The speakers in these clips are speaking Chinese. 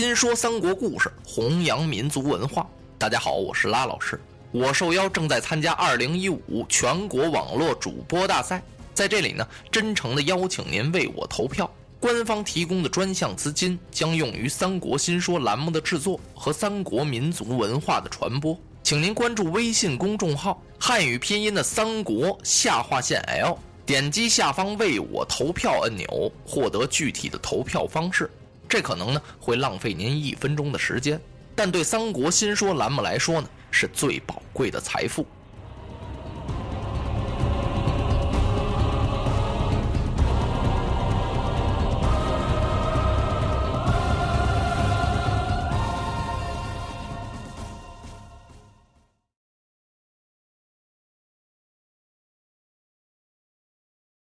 新说三国故事，弘扬民族文化。大家好，我是拉老师。我受邀正在参加2015全国网络主播大赛，在这里呢，真诚的邀请您为我投票。官方提供的专项资金将用于《三国新说》栏目的制作和三国民族文化的传播。请您关注微信公众号“汉语拼音的三国下划线 L”，点击下方为我投票按钮，获得具体的投票方式。这可能呢会浪费您一分钟的时间，但对《三国新说》栏目来说呢是最宝贵的财富。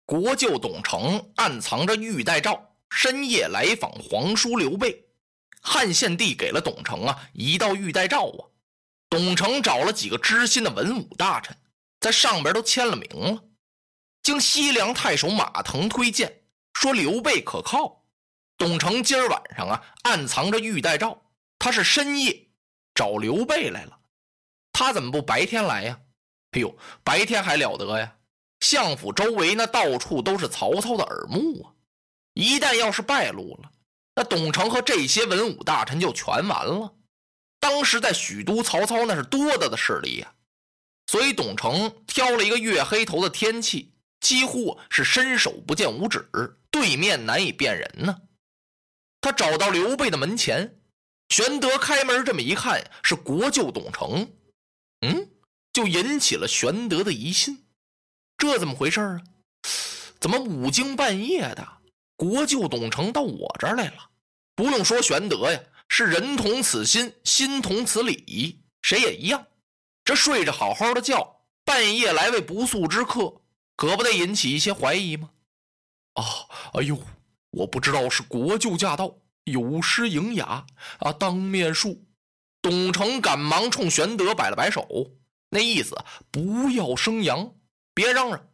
国舅董承暗藏着玉带诏。深夜来访皇叔刘备，汉献帝给了董承啊一道玉带诏啊。董承找了几个知心的文武大臣，在上边都签了名了。经西凉太守马腾推荐，说刘备可靠。董承今儿晚上啊暗藏着玉带诏，他是深夜找刘备来了。他怎么不白天来呀？哎呦，白天还了得呀！相府周围那到处都是曹操的耳目啊。一旦要是败露了，那董承和这些文武大臣就全完了。当时在许都，曹操那是多大的势力呀！所以董承挑了一个月黑头的天气，几乎是伸手不见五指，对面难以辨人呢。他找到刘备的门前，玄德开门这么一看，是国舅董承，嗯，就引起了玄德的疑心。这怎么回事啊？怎么五更半夜的？国舅董承到我这儿来了，不用说玄德呀，是人同此心，心同此理，谁也一样。这睡着好好的觉，半夜来位不速之客，可不得引起一些怀疑吗？啊，哎呦，我不知道是国舅驾到，有失迎雅啊，当面恕。董承赶忙冲玄德摆了摆手，那意思不要生阳，别嚷嚷。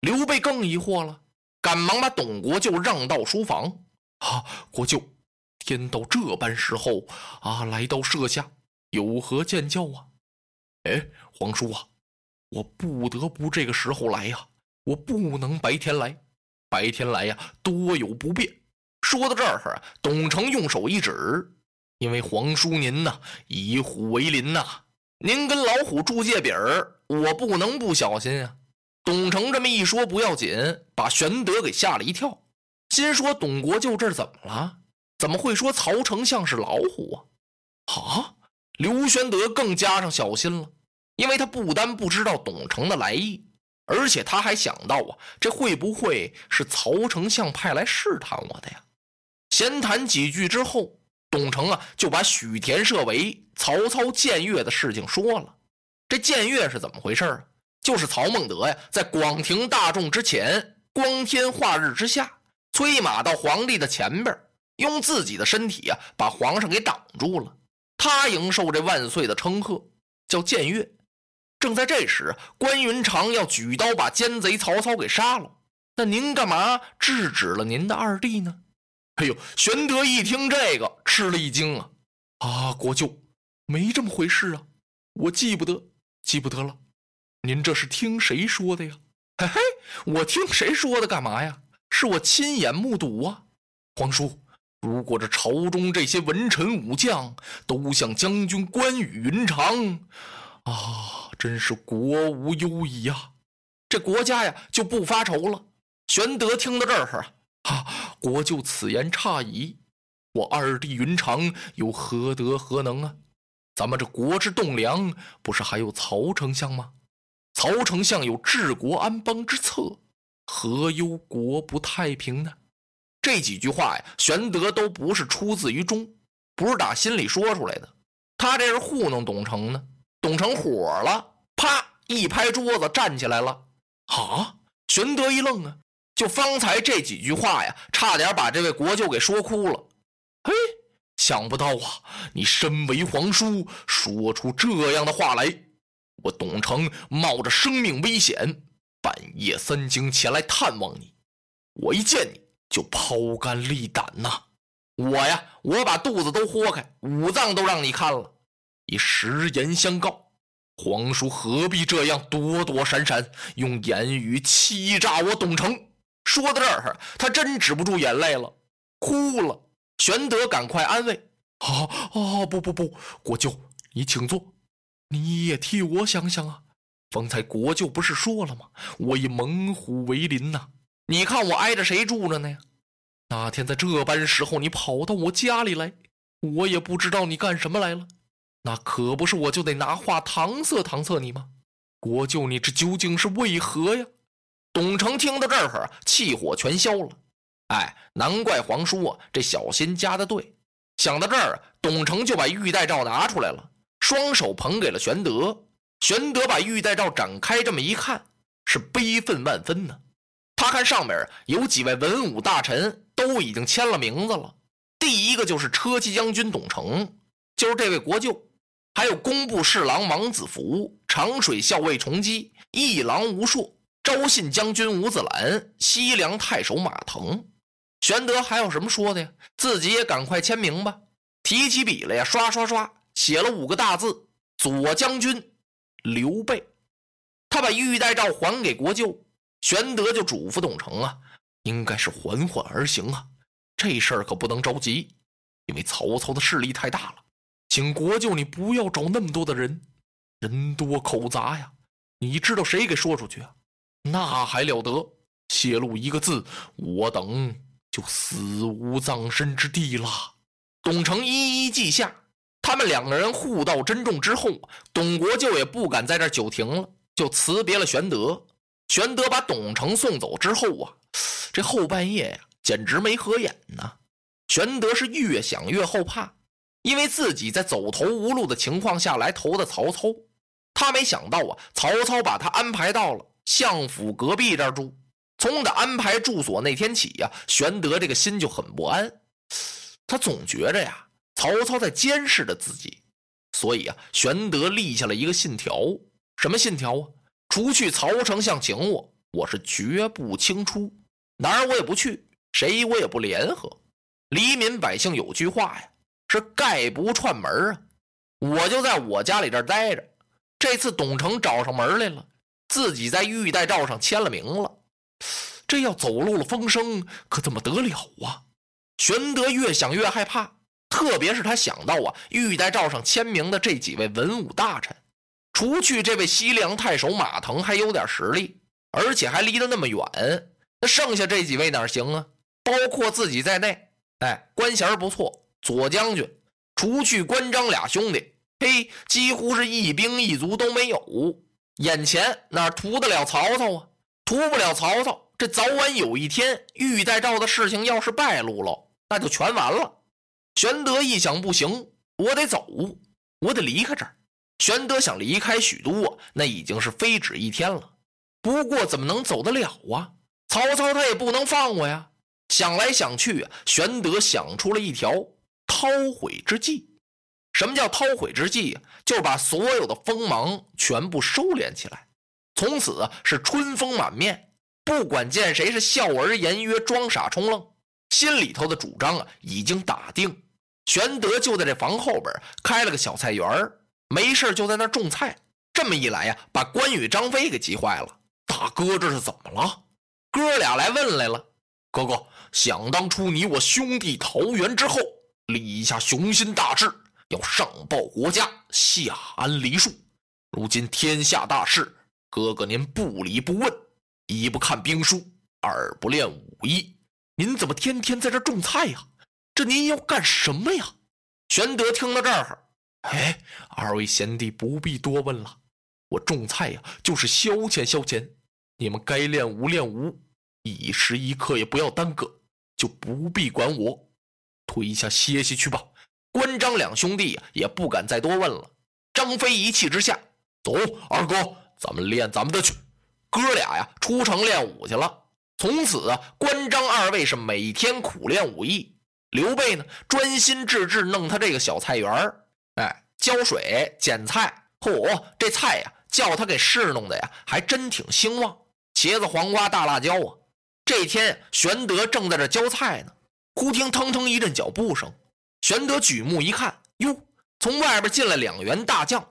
刘备更疑惑了。赶忙把董国舅让到书房。啊，国舅，天到这般时候啊，来到舍下，有何见教啊？哎，皇叔啊，我不得不这个时候来呀，我不能白天来，白天来呀多有不便。说到这儿啊，董承用手一指，因为皇叔您呐，以虎为邻呐，您跟老虎住界比儿，我不能不小心啊。董承这么一说不要紧，把玄德给吓了一跳，心说：“董国舅这怎么了？怎么会说曹丞相是老虎啊？”啊！刘玄德更加上小心了，因为他不单不知道董承的来意，而且他还想到啊，这会不会是曹丞相派来试探我的呀？闲谈几句之后，董承啊就把许田设为曹操僭越的事情说了。这僭越是怎么回事啊？就是曹孟德呀，在广庭大众之前，光天化日之下，催马到皇帝的前边，用自己的身体呀，把皇上给挡住了。他迎受这万岁的称贺，叫僭越。正在这时，关云长要举刀把奸贼曹操给杀了。那您干嘛制止了您的二弟呢？哎呦，玄德一听这个，吃了一惊啊！啊，国舅，没这么回事啊，我记不得，记不得了。您这是听谁说的呀？嘿嘿，我听谁说的干嘛呀？是我亲眼目睹啊！皇叔，如果这朝中这些文臣武将都像将军关羽、云长，啊，真是国无忧矣呀！这国家呀就不发愁了。玄德听到这儿啊，国舅此言差矣。我二弟云长有何德何能啊？咱们这国之栋梁，不是还有曹丞相吗？曹丞相有治国安邦之策，何忧国不太平呢？这几句话呀，玄德都不是出自于中，不是打心里说出来的。他这是糊弄董承呢。董承火了，啪一拍桌子，站起来了。啊！玄德一愣啊，就方才这几句话呀，差点把这位国舅给说哭了。嘿，想不到啊，你身为皇叔，说出这样的话来。我董承冒着生命危险，半夜三更前来探望你，我一见你就抛肝沥胆呐！我呀，我把肚子都豁开，五脏都让你看了，以实言相告。皇叔何必这样躲躲闪闪，用言语欺诈我董承？说到这儿，他真止不住眼泪了，哭了。玄德赶快安慰：“啊啊，不不不，国舅，你请坐，你也替我想想啊。方才国舅不是说了吗？我以猛虎为邻呐，你看我挨着谁住着呢呀？那天在这般时候，你跑到我家里来，我也不知道你干什么来了。”那可不是，我就得拿话搪塞搪塞你吗？国舅，你这究竟是为何呀？董承听到这儿，气火全消了。哎，难怪皇叔啊，这小心加的对。想到这儿，董承就把玉带诏拿出来了，双手捧给了玄德。玄德把玉带诏展开，这么一看，是悲愤万分呢。他看上面有几位文武大臣都已经签了名字了，第一个就是车骑将军董承，就是这位国舅。还有工部侍郎王子服、长水校尉崇基、议郎吴硕、昭信将军吴子兰、西凉太守马腾。玄德还有什么说的呀？自己也赶快签名吧！提起笔来呀，刷刷刷写了五个大字：“左将军刘备。”他把玉带诏还给国舅，玄德就嘱咐董承啊，应该是缓缓而行啊，这事儿可不能着急，因为曹操的势力太大了。请国舅，你不要找那么多的人，人多口杂呀。你知道谁给说出去啊？那还了得！泄露一个字，我等就死无葬身之地了。董承一一记下。他们两个人互道珍重之后，董国舅也不敢在这久停了，就辞别了玄德。玄德把董承送走之后啊，这后半夜呀，简直没合眼呢。玄德是越想越后怕。因为自己在走投无路的情况下来投的曹操，他没想到啊，曹操把他安排到了相府隔壁这儿住。从他安排住所那天起呀，玄德这个心就很不安，他总觉着呀，曹操在监视着自己。所以啊，玄德立下了一个信条，什么信条啊？除去曹丞相请我，我是绝不轻出，哪儿我也不去，谁我也不联合。黎民百姓有句话呀。是概不串门啊！我就在我家里这儿待着。这次董承找上门来了，自己在玉带诏上签了名了。这要走漏了风声，可怎么得了啊？玄德越想越害怕，特别是他想到啊，玉带诏上签名的这几位文武大臣，除去这位西凉太守马腾还有点实力，而且还离得那么远，那剩下这几位哪行啊？包括自己在内，哎，官衔不错。左将军，除去关张俩兄弟，嘿，几乎是一兵一卒都没有。眼前哪图得了曹操啊？图不了曹操，这早晚有一天，玉带诏的事情要是败露了，那就全完了。玄德一想，不行，我得走，我得离开这儿。玄德想离开许都啊，那已经是非止一天了。不过怎么能走得了啊？曹操他也不能放我呀。想来想去，玄德想出了一条。韬晦之计，什么叫韬晦之计？就是把所有的锋芒全部收敛起来，从此是春风满面，不管见谁是笑而言曰，装傻充愣，心里头的主张啊已经打定。玄德就在这房后边开了个小菜园没事就在那种菜。这么一来呀，把关羽、张飞给急坏了。大哥，这是怎么了？哥俩来问来了。哥哥，想当初你我兄弟桃园之后。立下雄心大志，要上报国家，下安黎庶。如今天下大势，哥哥您不理不问，一不看兵书，二不练武艺，您怎么天天在这种菜呀？这您要干什么呀？玄德听到这儿，哎，二位贤弟不必多问了，我种菜呀，就是消遣消遣。你们该练武练武，一时一刻也不要耽搁，就不必管我。退下歇息去吧。关张两兄弟也不敢再多问了。张飞一气之下，走，二哥，咱们练咱们的去。哥俩呀，出城练武去了。从此啊，关张二位是每天苦练武艺。刘备呢，专心致志弄他这个小菜园儿哎，浇水、捡菜。嚯，这菜呀，叫他给侍弄的呀，还真挺兴旺。茄子、黄瓜、大辣椒啊。这天，玄德正在这浇菜呢。忽听腾腾一阵脚步声，玄德举目一看，哟，从外边进来两员大将，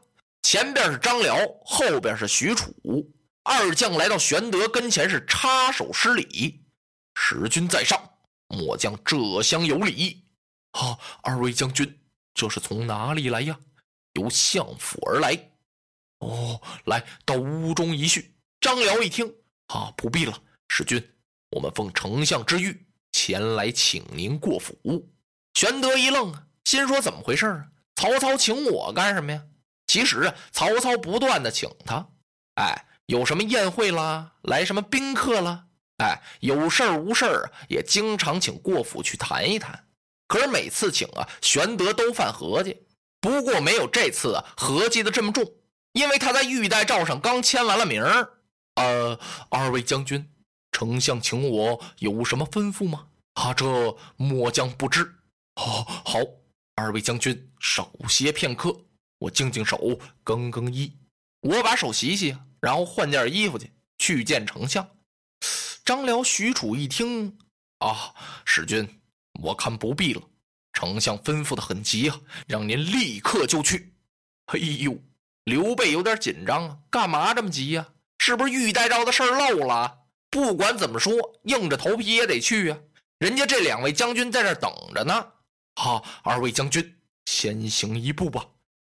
前边是张辽，后边是许褚。二将来到玄德跟前，是插手施礼：“使君在上，末将这厢有礼。”啊，二位将军，这是从哪里来呀？由相府而来。哦，来到屋中一叙。张辽一听，啊，不必了，使君，我们奉丞相之谕前来请您过府。玄德一愣，心说怎么回事啊？曹操请我干什么呀？其实啊，曹操不断的请他，哎。有什么宴会啦？来什么宾客了？哎，有事儿无事儿也经常请过府去谈一谈。可是每次请啊，玄德都犯合计。不过没有这次啊合计的这么重，因为他在玉带诏上刚签完了名儿。呃，二位将军，丞相请我有什么吩咐吗？啊，这末将不知。哦，好，二位将军少歇片刻，我净净手，更更衣，我把手洗洗。然后换件衣服去，去见丞相。张辽、许褚一听，啊，使君，我看不必了。丞相吩咐的很急啊，让您立刻就去。哎呦，刘备有点紧张啊，干嘛这么急呀？是不是玉带诏的事漏了？不管怎么说，硬着头皮也得去啊。人家这两位将军在这等着呢。好，二位将军先行一步吧。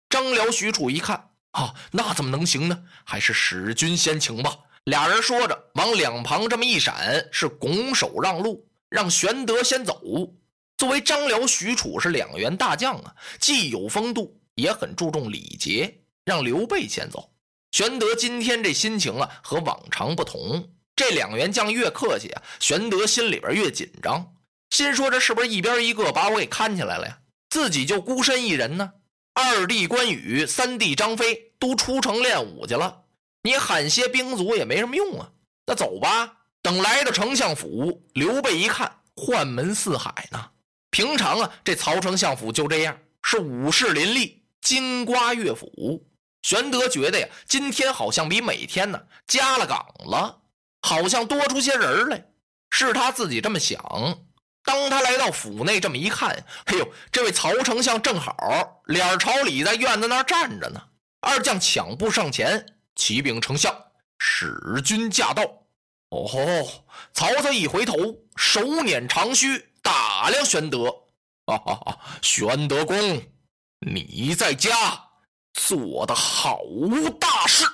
张辽、许褚一看。啊，那怎么能行呢？还是使君先请吧。俩人说着，往两旁这么一闪，是拱手让路，让玄德先走。作为张辽、许褚是两员大将啊，既有风度，也很注重礼节，让刘备先走。玄德今天这心情啊，和往常不同。这两员将越客气啊，玄德心里边越紧张，心说这是不是一边一个把我给看起来了呀？自己就孤身一人呢？二弟关羽、三弟张飞都出城练武去了，你喊些兵卒也没什么用啊。那走吧。等来到丞相府，刘备一看，宦门四海呢。平常啊，这曹丞相府就这样，是武士林立，金瓜乐府。玄德觉得呀，今天好像比每天呢加了岗了，好像多出些人来。是他自己这么想。当他来到府内，这么一看，哎呦，这位曹丞相正好脸朝里在院子那儿站着呢。二将抢步上前，启禀丞相，使君驾到。哦吼！曹操一回头，手捻长须，打量玄德。哈哈哈！玄德公，你在家做的好大事。